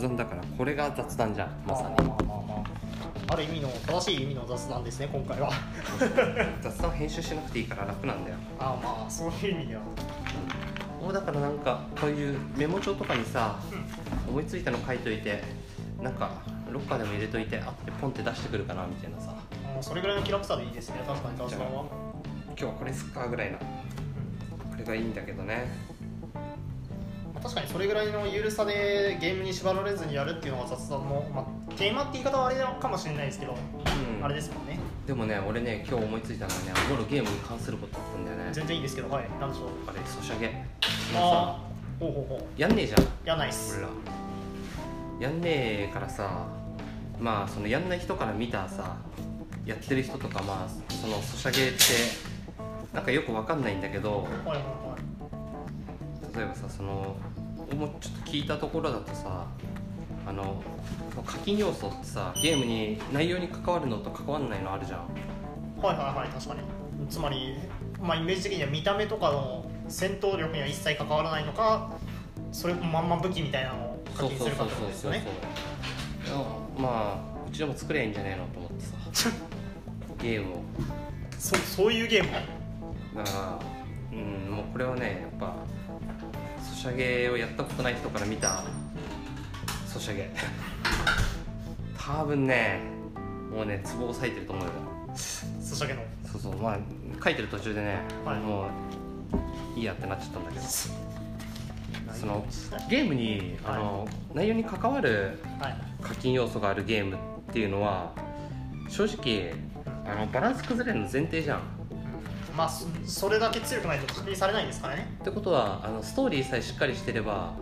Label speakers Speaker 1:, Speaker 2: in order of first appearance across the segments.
Speaker 1: 雑談だからこれが雑談じゃんまさに。
Speaker 2: まあまあまあ。まあある意味の正しい意味の雑談ですね今回は。
Speaker 1: 雑談編集しなくていいから楽なんだよ。
Speaker 2: あまあそういう意味では。
Speaker 1: もうだからなんかこういうメモ帳とかにさ思いついたの書いといてなんかロッカーでも入れといてあってポンって出してくるかなみたいなさ。
Speaker 2: もうそれぐらいの気楽さでいいですね確かに雑談は。
Speaker 1: 今日はこれすっかぐらいな。これがいいんだけどね。
Speaker 2: まあ確かにそれぐらいの緩さでゲームに縛られずにやるっていうのが雑談の、まあ、テーマって言い方はあれかもしれないですけど、
Speaker 1: うん。
Speaker 2: あれですもんね。
Speaker 1: でもね俺ね今日思いついたのはねあゴロゲームに関することだったんだよね。
Speaker 2: 全然いいですけどはい。なんでしょう？
Speaker 1: あれソシャゲ。
Speaker 2: ああほうほうほう。
Speaker 1: やんねえじゃん。
Speaker 2: やんないっす。
Speaker 1: 俺ら。やんねえからさまあそのやんない人から見たさやってる人とかまあそのソシャゲってなんかよくわかんないんだけど
Speaker 2: はいはいはい
Speaker 1: 例えばさそのもうちょっと聞いたところだとさあの課金要素ってさゲームに内容に関わるのと関わらないのあるじゃん。
Speaker 2: はいはいはい確かに。つまり、まあ、イメージ的には見た目とかの戦闘力には一切関わらないのかそれまんま武器みたいなのを課金するかってことですよね。
Speaker 1: まあうちでも作ればいいんじゃねえのと思ってさ。ゲームを。
Speaker 2: そそういうゲーム
Speaker 1: だからうんもうこれはねやっぱソシャゲをやったことない人から見たソシャゲ。多分ねもうねツボを裂いてると思うよ。
Speaker 2: ソシャゲの。
Speaker 1: そうそうまあ書いてる途中でね、
Speaker 2: はい。
Speaker 1: もういいやってなっちゃったんだけど。そのゲームにあの、内容に関わる
Speaker 2: はい。
Speaker 1: 課金要素があるゲームっていうのは正直あのバランス崩れるの前提じゃん
Speaker 2: まあそそれだけ強くないと課金されないですからね。
Speaker 1: ってことはあのストーリーさえしっかりしてれば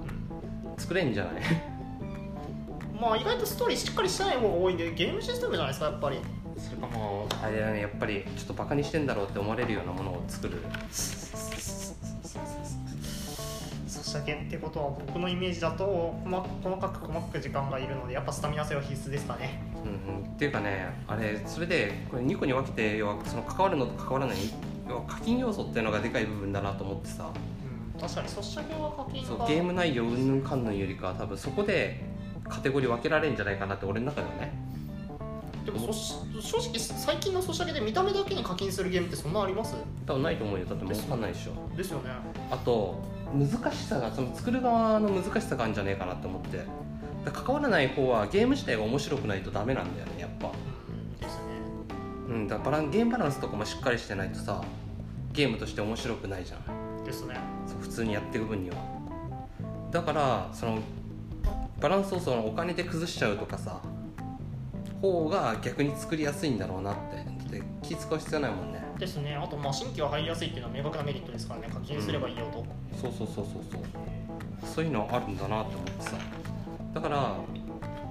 Speaker 1: 作れんじゃない？
Speaker 2: まあ意外とストーリーしっかりしてない方が多いんでゲームシステムじゃないですかやっぱり。
Speaker 1: それかもうあれだねやっぱりちょっとバカにしてんだろうって思われるようなものを作る。
Speaker 2: ソシャゲってことは僕のイメージだと細細かく細かく時間がいるのでやっぱスタミナ性は必須ですかね。
Speaker 1: うんうん、っていうかねあれそれでこれ2個に分けて要はその関わるのと関わらない課金要素っていうのがでかい部分だなと思ってさ。
Speaker 2: うん。確かに。ソシャゲは課金が。
Speaker 1: そうゲーム内容うんぬんかんぬんよりかは多分そこでカテゴリー分けられるんじゃないかなって俺の中ではね。
Speaker 2: でもそ正直最近のソシャゲで見た目だけに課金するゲームってそんなあります？
Speaker 1: 多分ないと思うよ。だってもう分かんないでしょ。
Speaker 2: ですよね。
Speaker 1: あと難しさがその作る側の難しさがあるんじゃねえかなって思って。だから関わらない方はゲーム自体が面白くないとダメなんだよねやっぱ。
Speaker 2: うん。ですね。
Speaker 1: うん。だからゲームバランスとかもしっかりしてないとさゲームとして面白くないじゃん。
Speaker 2: ですね。
Speaker 1: 普通にやっていく分には。だからそのバランスをそのお金で崩しちゃうとかさ方が逆に作りやすいんだろうなって。で気使う必要ないもんね。
Speaker 2: ですね。あとまあ新規は入りやすいっていうのは明確なメリットですからね。課金すればいいよと、
Speaker 1: そうそうそうそうそう。そういうのあるんだなって思ってさ。だから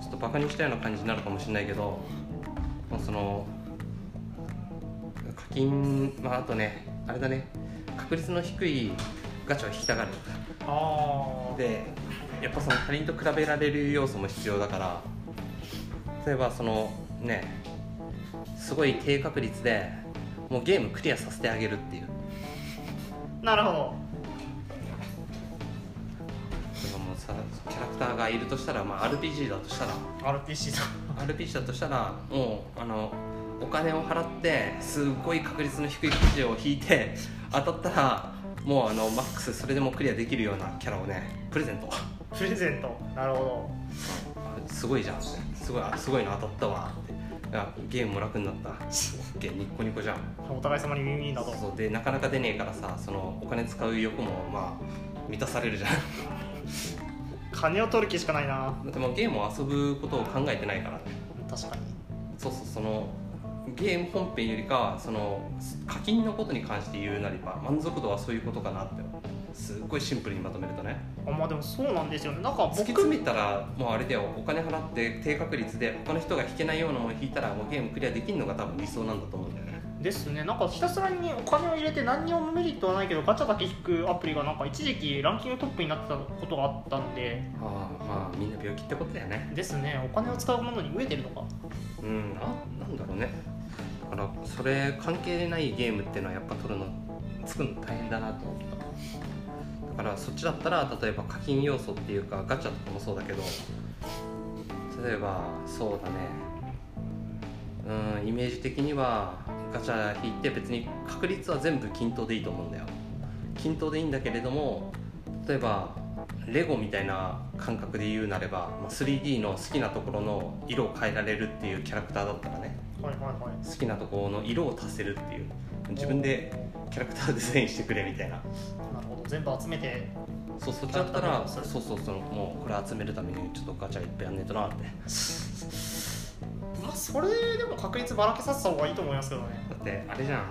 Speaker 1: ちょっとバカにしたような感じになるかもしれないけど、まあ、その課金まああとねあれだね確率の低いガチャを引きたがる。
Speaker 2: ああ
Speaker 1: でやっぱその他人と比べられる要素も必要だから例えばそのねすごい低確率でもうゲームクリアさせてあげるっていう。
Speaker 2: なるほど。
Speaker 1: さキャラクターがいるとしたら、まあ、RPG だとしたら。
Speaker 2: RPG さ
Speaker 1: RPG だとしたらもうあのお金を払ってすっごい確率の低いくじを引いて当たったらもうあのマックスそれでもクリアできるようなキャラをねプレゼント。
Speaker 2: プレゼント。なるほ
Speaker 1: あすごいじゃんすごいあすごいの当たったわって。ゲームも楽になった。ゲニッコニコじゃん。
Speaker 2: どお互い様にウィンウィンだと
Speaker 1: そうでなかなか出ねえからさそのお金使う欲もまあ満たされるじゃん
Speaker 2: 金を取る気しかないな
Speaker 1: だってもうゲームを遊ぶことを考えてないからね
Speaker 2: 確かに
Speaker 1: そうそうそのゲーム本編よりかはその課金のことに関して言うなれば満足度はそういうことかなって。すっごいシンプルにまとめるとね。
Speaker 2: あまあでもそうなんですよね。なんか
Speaker 1: 突き
Speaker 2: 僕
Speaker 1: 詰めたらもうあれだよ。お金払って低確率で他の人が引けないようなもの引いたらもうゲームクリアできるのが多分理想なんだと思うんだよね。
Speaker 2: ですね。なんかひたすらにお金を入れて何にもメリットはないけどガチャだけ引くアプリがなんか一時期ランキングトップになってたことがあったんで。
Speaker 1: ああまあみんな病気ってことだよね。
Speaker 2: ですね。お金を使うものに飢えてるのか。
Speaker 1: うんあなんだろうねだからそれ関係ないゲームっていうのはやっぱ取るの作るの大変だなと思った。だからそっちだったら例えば課金要素っていうかガチャとかもそうだけど例えばそうだね。うんイメージ的にはガチャ引いて別に確率は全部均等でいいと思うんだよ。均等でいいんだけれども例えばレゴみたいな感覚で言うなれば 3D の好きなところの色を変えられるっていうキャラクターだったらね。好きなところの色を足せるっていう。自分でキャラクターデザインしてくれみたいな。
Speaker 2: なるほど。全部集めて。
Speaker 1: そうそっちだったらそうそうそのもうこれ集めるためにちょっとガチャいっぱいやんねえとなって。
Speaker 2: まあそれでも確率ばらけさせた方がいいと思いますけどね。
Speaker 1: だってあれじゃん。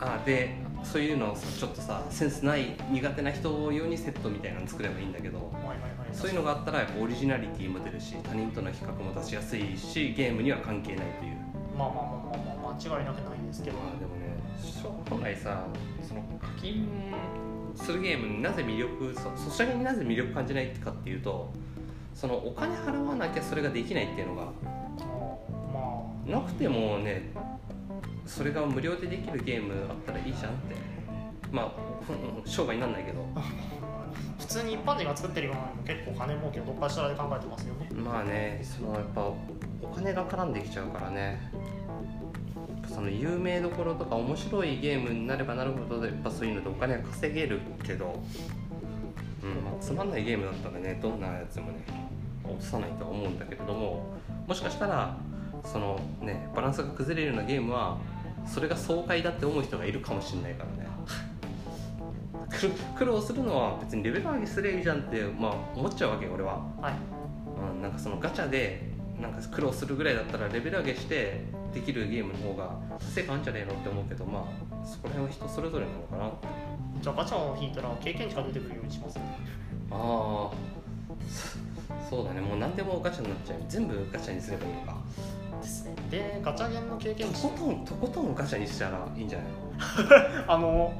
Speaker 1: あでそういうのをさちょっとさセンスない苦手な人用にセットみたいなの作ればいいんだけど。
Speaker 2: はいはいはい
Speaker 1: そういうのがあったらやっぱオリジナリティも出るし他人との比較も出しやすいしゲームには関係ないという。
Speaker 2: まあまあまあまあまあ間違いなくないですけど。
Speaker 1: まあでもね本来さその課金するゲームになぜ魅力そソシャゲになぜ魅力感じないかっていうとそのお金払わなきゃそれができないっていうのが
Speaker 2: あ
Speaker 1: なくてもねそれが無料でできるゲームあったらいいじゃんって。まあうん商売になんないけど。
Speaker 2: ま あ普通に一般人が作ってるようなのも結構金儲けをどっかしらで考えてますよね。
Speaker 1: まあねそのやっぱお金が絡んできちゃうからね。その有名どころとか面白いゲームになればなるほどやっぱそういうのでお金が稼げるけど、うんまあ、つまんないゲームだったらねどんなやつもね落とさないとは思うんだけれども。もしかしたらそのねバランスが崩れるようなゲームはそれが爽快だって思う人がいるかもしれないからね。苦苦労するのは別にレベル上げすればいいじゃんって、まあ、思っちゃうわけよ俺は。
Speaker 2: はい。
Speaker 1: うん、なんかそのガチャでなんか苦労するぐらいだったらレベル上げしてできるゲームの方が成果あるんじゃねえのって思うけどまあそこら辺は人それぞれなのかな
Speaker 2: じゃあガチャを引いたら経験値が出てくるようにします？
Speaker 1: ああそそうだね。もう何でもガチャになっちゃう。全部ガチャにすればいいのか。
Speaker 2: ですね。でガチャゲンの経験値。
Speaker 1: とことんとことんガチャにしたらいいんじゃない？
Speaker 2: あの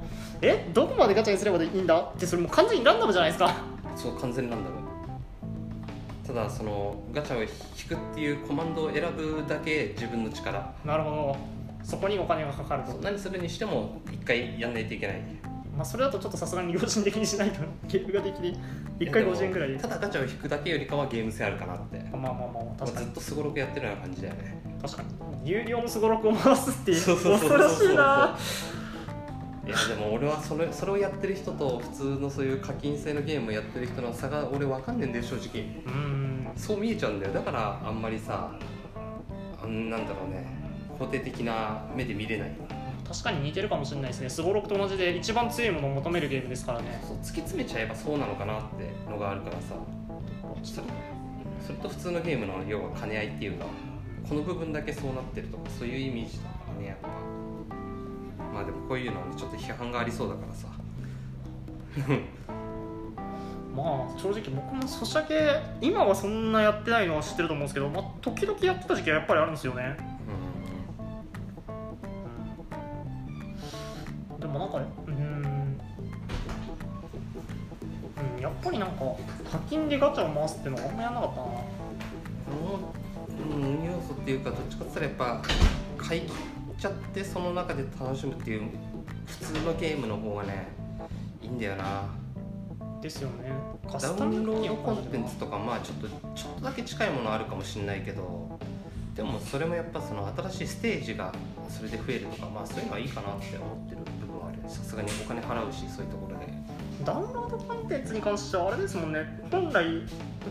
Speaker 2: えどこまでガチャにすればいいんだ？ってそれもう完全にランダムじゃないですか。
Speaker 1: のそう完全ランダム。ただそのガチャを引くっていうコマンドを選ぶだけ自分の力。
Speaker 2: なるほど。そこにお金がかかると。
Speaker 1: 何するにしても一回やんないといけない。
Speaker 2: まあそれだとちょっとさすがに良心的にしないと ゲームができない1回50円ぐらい
Speaker 1: ただガチャを引くだけよりかはゲーム性あるかなって。
Speaker 2: まあまあまあまあ確かに。
Speaker 1: ずっとすごろくやってるような感じだよね。
Speaker 2: 確かに。有料のすごろくを回すって
Speaker 1: そう
Speaker 2: 恐ろしいな。い
Speaker 1: やでも俺はそれそれをやってる人と普通のそういう課金制のゲームをやってる人の差が俺分かんねえんだよ正直。
Speaker 2: うーん。
Speaker 1: そう見えちゃうんだよ。だからあんまりさあんなんだろうね。肯定的な目で見れない。
Speaker 2: 確かに似てるかもしれないですね。すごろくと同じで一番強いものを求めるゲームですからね。
Speaker 1: そう突き詰めちゃえばそうなのかなってのがあるからさ。それそれと普通のゲームの要は兼ね合いっていうかこの部分だけそうなってるとかそういうイメージだからねやっぱまあでもこういうのはねちょっと批判がありそうだからさ。
Speaker 2: まあ正直僕もソシャゲ今はそんなやってないのは知ってると思うんですけど、まあ、時々やってた時期はやっぱりあるんですよね。でもなんかうーん。うんやっぱりなんか課金でガチャを回すっていうのはあんまやんなかったな。
Speaker 1: うん、うん、要素っていうかどっちかって言ったらやっぱ買い切っちゃってその中で楽しむっていう普通のゲームの方がねいいんだよな。
Speaker 2: ですよね。カ
Speaker 1: ダウンロードコンテンツとかまあちょっとちょっとだけ近いものあるかもしれないけどでもそれもやっぱその新しいステージがそれで増えるとかまあそういうのはいいかなって思ってる部分はある。さすがにお金払うしそういうところで。
Speaker 2: ダウンロードコンテンツに関してはあれですもんね。本来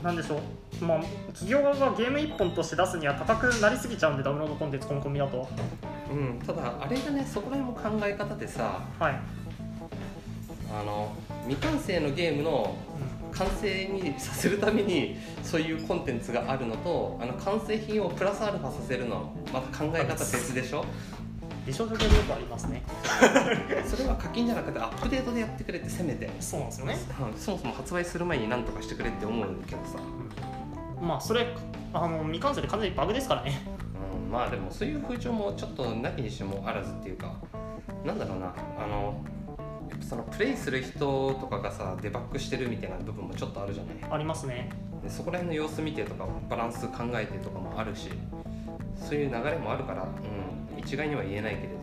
Speaker 2: なんでしょう。まあ企業側がゲーム1本として出すには高くなりすぎちゃうんでダウンロードコンテンツ込み込みだと
Speaker 1: うん。ただあれがねそこら辺も考え方でさ
Speaker 2: はい、
Speaker 1: あの未完成のゲームの完成にさせるためにそういうコンテンツがあるのとあの完成品をプラスアルファさせるのまた考え方別でしょ？
Speaker 2: 美少女ゲームよくありますね。
Speaker 1: それは課金じゃなくてアップデートでやってくれってせめて。
Speaker 2: そうなんですよね。
Speaker 1: うん。そもそも発売する前に何とかしてくれって思うけどさ、
Speaker 2: まあそれあの未完成で完全にバグですからね。
Speaker 1: うん、まあでもそういう風潮もちょっとなきにしてもあらずっていうかなんだろうな。あのやっぱそのプレイする人とかがさデバッグしてるみたいな部分もちょっとあるじゃない。
Speaker 2: ありますね。
Speaker 1: でそこら辺の様子見てとかバランス考えてとかもあるしそういう流れもあるから、うん、一概には言えないけれども。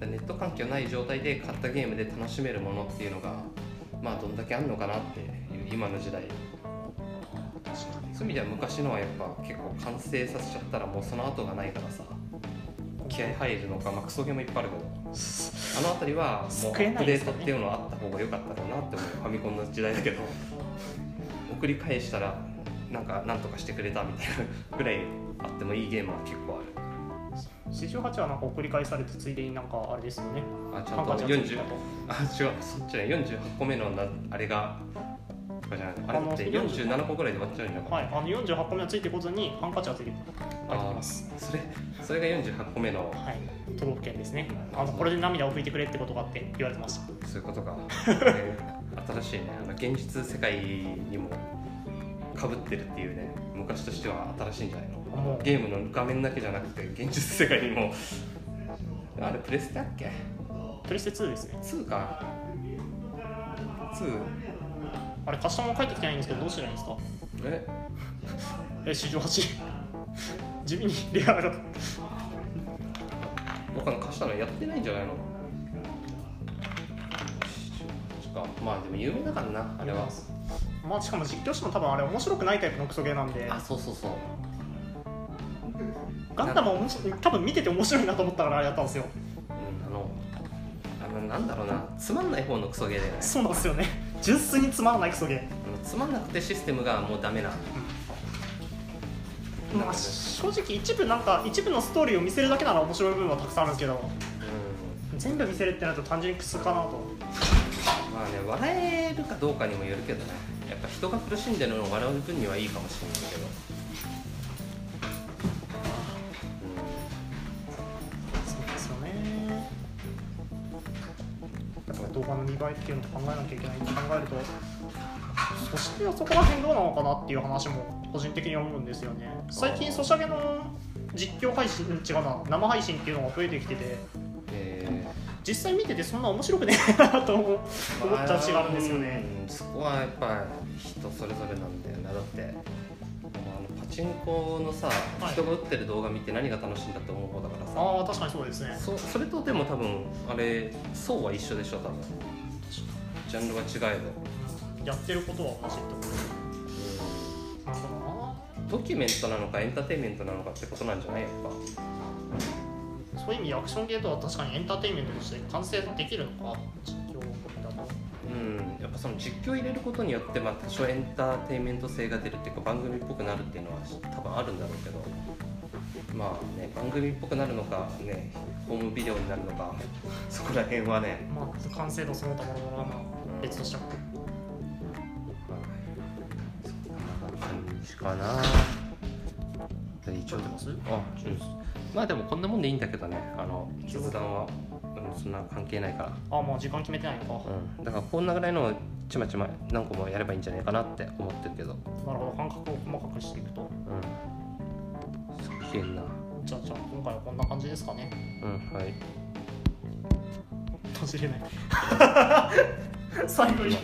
Speaker 1: ネット環境ない状態で買ったゲームで楽しめるものっていうのがまあどんだけあるのかなっていう今の時代そういう意味では昔のはやっぱ結構完成させちゃったらもうその後がないからさ気合入るのか、まあ、クソゲーもいっぱいあるけどあの辺りはもうアップデートっていうのはあった方が良かったろうなって思うファミコンの時代だけど送り返したらなんかなんとかしてくれたみたいな ぐらいあってもいいゲームは結構ある。
Speaker 2: 48はなんか送り返されてついでになんかあれですよね。
Speaker 1: あちゃんと
Speaker 2: ハンカチがつい
Speaker 1: 40
Speaker 2: たと
Speaker 1: あ違うそっちね。48個目のなあれがとかじゃないあれだって
Speaker 2: あの
Speaker 1: 47個ぐらいで終わっちゃうんじゃない
Speaker 2: はい。あの48個目はついてこずにハンカチがついて書いてきます
Speaker 1: それそれが48個目の。
Speaker 2: はい。都道府県ですね。あのこれで涙を拭いてくれってことがあって言われてました。
Speaker 1: そういうことか、えー新しいね。あの現実世界にもかぶってるっていうね昔としては新しいんじゃないのゲームの画面だけじゃなくて現実世界にも。あれプレステだっけ？
Speaker 2: プレステ2ですね。
Speaker 1: 2か。2
Speaker 2: あれカスタムも返ってきてないんですけどどうしたらいいんですか？
Speaker 1: え？
Speaker 2: え史上8地味にレアが
Speaker 1: 他の貸したのやってないんじゃないの？かまあでも有名だからなあれは。
Speaker 2: まあしかも実況しても多分あれ面白くないタイプのクソゲーなんで。
Speaker 1: あそうそうそう。
Speaker 2: ガンダムは多分見てて面白いなと思ったからあれやったんですよ。
Speaker 1: うんあのあのなんだろうな。つまんない方のクソゲーだよね。
Speaker 2: そうなんですよね純粋につまらないクソゲー。
Speaker 1: つまんなくてシステムがもうダメな。
Speaker 2: まあ正直一部なんか一部のストーリーを見せるだけなら面白い部分はたくさんあるんですけど
Speaker 1: う
Speaker 2: 全部見せるってなると単純にクソかなと。
Speaker 1: んまあね笑えるかどうかにもよるけどね。やっぱ人が苦しんでるのを笑う分にはいいかもしれないけど
Speaker 2: かの見栄えっていうのを考えなきゃいけないって考えるとそしてそこら辺どうなのかなっていう話も個人的に思うんですよね。最近ソシャゲの実況配信違うな生配信っていうのが増えてきてて
Speaker 1: え
Speaker 2: 実際見ててそんな面白くねえなと思った節があるんですよね
Speaker 1: そこはやっぱ人それぞれなんだよなだってもうあのさ、
Speaker 2: はい。
Speaker 1: 人が打ってる動画見て何が楽しいんだって思う方だからさ。
Speaker 2: ああ確かにそうですね。
Speaker 1: そそれとでも多分あれ層は一緒でしょ多分。ジャンルは違えど、
Speaker 2: やってることは同じってこと。なん
Speaker 1: ドキュメントなのかエンターテインメントなのかってことなんじゃないやっぱ。
Speaker 2: そういう意味アクションゲートは確かにエンターテインメントとして完成できるのか
Speaker 1: っぱその実況入れることによって、まあ、多少エンターテインメント性が出るっていうか番組っぽくなるっていうのは多分あるんだろうけどまあね番組っぽくなるのかねホームビデオになるのか そこら辺はね。
Speaker 2: まあ完成度その他のものはまあ別としても。
Speaker 1: そんな感じかな。で一応
Speaker 2: 撮ってます
Speaker 1: あうんまあでもこんなもんでいいんだけどね。あの雑談は、うん、そんな関係ないから。
Speaker 2: あまあ時間決めてないのか、
Speaker 1: うん、だからこんなぐらいのをちまちま何個もやればいいんじゃないかなって思ってるけど。
Speaker 2: なるほど感覚を細かくしていくと。
Speaker 1: うん。すげえな。
Speaker 2: じゃあじゃあ今回はこんな感じですかね。
Speaker 1: うんはい。
Speaker 2: 閉じれない。最後に